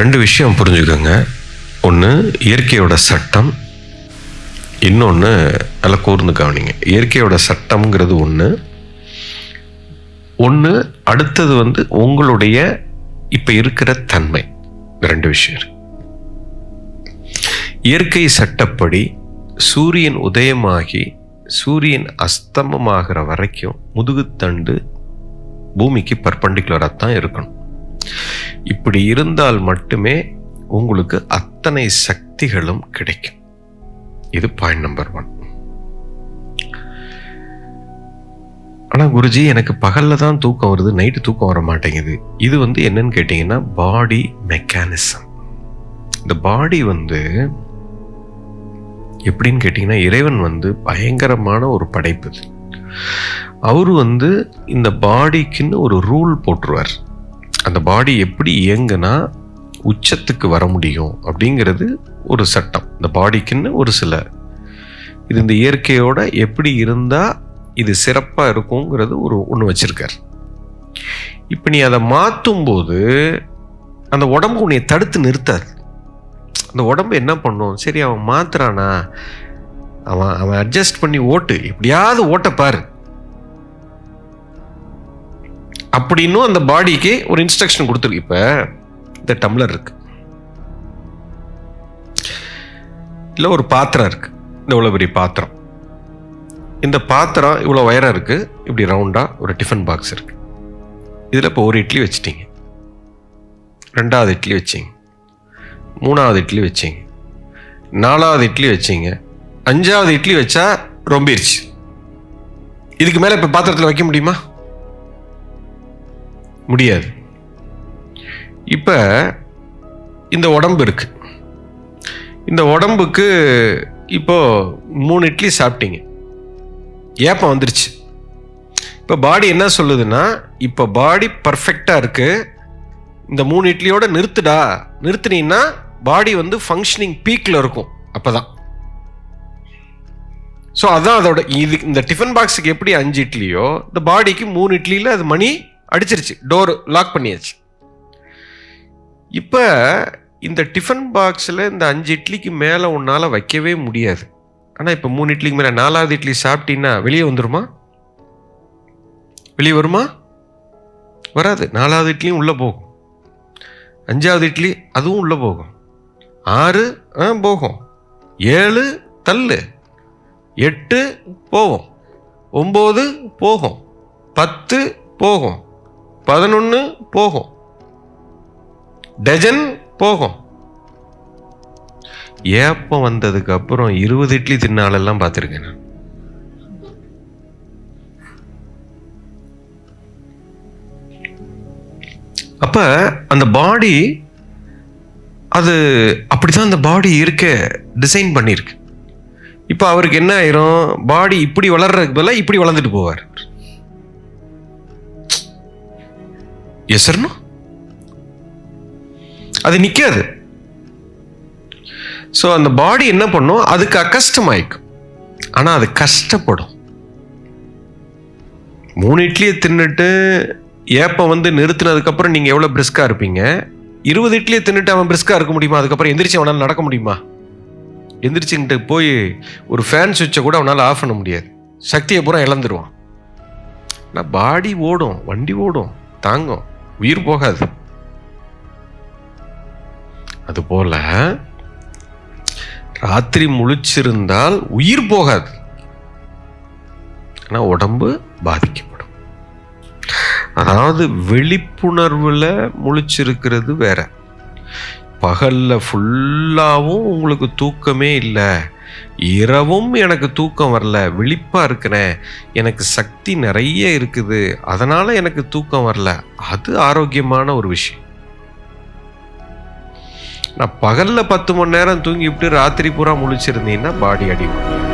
ரெண்டு விஷயம் புரிஞ்சுக்கோங்க. ஒன்று இயற்கையோட சட்டம். இன்னொன்று நல்லா கூர்ந்து கவனிங்க. இயற்கையோட சட்டம்ங்கிறது ஒன்று ஒன்று அடுத்தது வந்து உங்களுடைய இப்போ இருக்கிற தன்மை. ரெண்டு விஷயம் இயற்கை சட்டப்படி சூரியன் உதயமாகி சூரியன் அஸ்தமமாகிற வரைக்கும் முதுகுத்தண்டு பூமிக்கு பர்பண்டிகுலராக தான் இருக்கணும். இப்படி இருந்தால் மட்டுமே உங்களுக்கு அத்தனை சக்திகளும் கிடைக்கும். இது பாயிண்ட் நம்பர் ஒன் ஆனால் குருஜி எனக்கு பகல்ல தான் தூக்கம் வருது நைட்டு தூக்கம் வர மாட்டேங்குது. இது வந்து என்னன்னு கேட்டிங்கன்னா பாடி மெக்கானிசம் இந்த பாடி வந்து எப்படின்னு கேட்டிங்கன்னா இறைவன் வந்து பயங்கரமான ஒரு படைப்பு. இது. அவரு வந்து இந்த பாடிக்குன்னு ஒரு ரூல் போட்டுருவார். அந்த பாடி எப்படி இயங்குனா உச்சத்துக்கு வர முடியும் அப்படிங்கிறது ஒரு சட்டம். இந்த பாடிக்குன்னு ஒரு சில. இது இந்த இயற்கையோட எப்படி இருந்தால் இது சிறப்பாக இருக்குங்கிறது ஒரு ஒன்று வச்சுருக்கார். இப்போ நீ அதை மாற்றும் போது அந்த உடம்பு உன்னை தடுத்து நிறுத்தாது. அந்த உடம்பு என்ன பண்ணும்? சரி அவன் மாத்துறானா? அவன் அவன் அட்ஜஸ்ட் பண்ணி ஓட்டு. எப்படியாவது ஓட்டப்பார் அப்படின்னும் அந்த பாடிக்கு ஒரு இன்ஸ்ட்ரக்ஷன் கொடுத்துருக்கு இப்ப இந்த டம்ளர் இருக்கு. இல்ல ஒரு பாத்திரம் இருக்கு. இந்த இவ்வளவு பெரிய பாத்திரம். இந்த பாத்திரம் இவ்வளோ உயரம் இருக்கு. இப்படி ரவுண்டா ஒரு டிஃபன் பாக்ஸ் இருக்கு. இதுல இப்போ ஒரு இட்லி வச்சிட்டீங்க. ரெண்டாவது இட்லி வச்சிங்க. மூணாவது இட்லி வச்சிங்க. நாலாவது இட்லி வச்சிங்க. அஞ்சாவது இட்லி வச்சா ரொம்பிருச்சு. இதுக்கு மேலே இப்போ பாத்திரத்தில் வைக்க முடியுமா? முடியாது. இப்போ இந்த உடம்பு இருக்கு. இந்த உடம்புக்கு இப்போது மூணு இட்லி சாப்பிட்டீங்க. ஏப்பம் வந்துருச்சு. இப்போ பாடி என்ன சொல்லுதுன்னா இப்போ பாடி பர்ஃபெக்டாக இருக்குது இந்த மூணு இட்லியோட நிறுத்துடா. நிறுத்துனீங்கன்னா பாடி வந்து ஃபங்க்ஷனிங் பீக்கில் இருக்கும். அப்போ தான் ஸோ அதான் அதோட இது இந்த டிஃபன் பாக்ஸுக்கு எப்படி அஞ்சு இட்லியோ இந்த பாடிக்கு மூணு இட்லியில் அது மணி அடிச்சிருச்சு டோர் லாக் பண்ணியாச்சு. இப்போ இந்த டிஃபன் பாக்ஸில் இந்த அஞ்சு இட்லிக்கு மேலே உன்னால் வைக்கவே முடியாது. ஆனால் இப்போ மூணு இட்லிக்கு மேலே நாலாவது இட்லி சாப்பிட்டீங்கன்னா வெளியே வந்துருமா? வெளியே வருமா? வராது. நாலாவது இட்லியும் உள்ளே போகும். அஞ்சாவது இட்லி அதுவும் உள்ளே போகும். ஆறு ஆ போகும். ஏழு தள்ளு. எட்டு போகும். ஒம்பது போகும். பத்து போகும். பதினொன்று போகும். டஜன் போகும். ஏப்பம் வந்ததுக்கு அப்புறம் இருபது இட்லி தின்னாலெல்லாம் பார்த்துருக்கேன் நான். அப்ப அந்த பாடி அது அப்படிதான் அந்த பாடி இருக்க டிசைன் பண்ணியிருக்கு. இப்போ அவருக்கு என்ன ஆயிரும்? பாடி இப்படி வளர்றதுக்கு பதிலாக இப்படி வளர்ந்துட்டு போவார். எசர்னோ அது நிற்காது ஸோ அந்த பாடி என்ன பண்ணும்? அதுக்கு அக்கஷ்டமாயிக்கும். ஆனால் அது கஷ்டப்படும். மூணு இட்லியை தின்னுட்டு ஏப்பம் வந்து நிறுத்தினதுக்கப்புறம் நீங்கள் எவ்வளோ பிரிஸ்காக இருப்பீங்க? இருபது இட்லியை தின்னுட்டு அவன் பிரிஸ்காக இருக்க முடியுமா? அதுக்கப்புறம் எந்திரிச்சு அவனால் நடக்க முடியுமா? எந்திரிச்சுக்கிட்டு போய் ஒரு ஃபேன் சுவிட்சை கூட அவனால் ஆஃப் பண்ண முடியாது. சக்தியை பூரா இழந்துருவான். ஆனால் பாடி ஓடும் வண்டி ஓடும் தாங்கும். உயிர் போகாது. அதுபோல ராத்திரி முழிச்சிருந்தால் உயிர் போகாது. ஆனால் உடம்பு பாதிக்கப்படும். அதாவது விழிப்புணர்வில் முழிச்சிருக்கிறது வேற. பகல்ல ஃபுல்லாகவும் உங்களுக்கு தூக்கமே இல்லை. இரவும் எனக்கு தூக்கம் வரல விழிப்பாக இருக்கிறேன் எனக்கு சக்தி நிறைய இருக்குது அதனால் எனக்கு தூக்கம் வரல. அது ஆரோக்கியமான ஒரு விஷயம். நான் பகலில் பத்து மணி நேரம் தூங்கிவிட்டு ராத்திரி பூரா முழிச்சிருந்தீங்கன்னா பாடி அடிக்கும்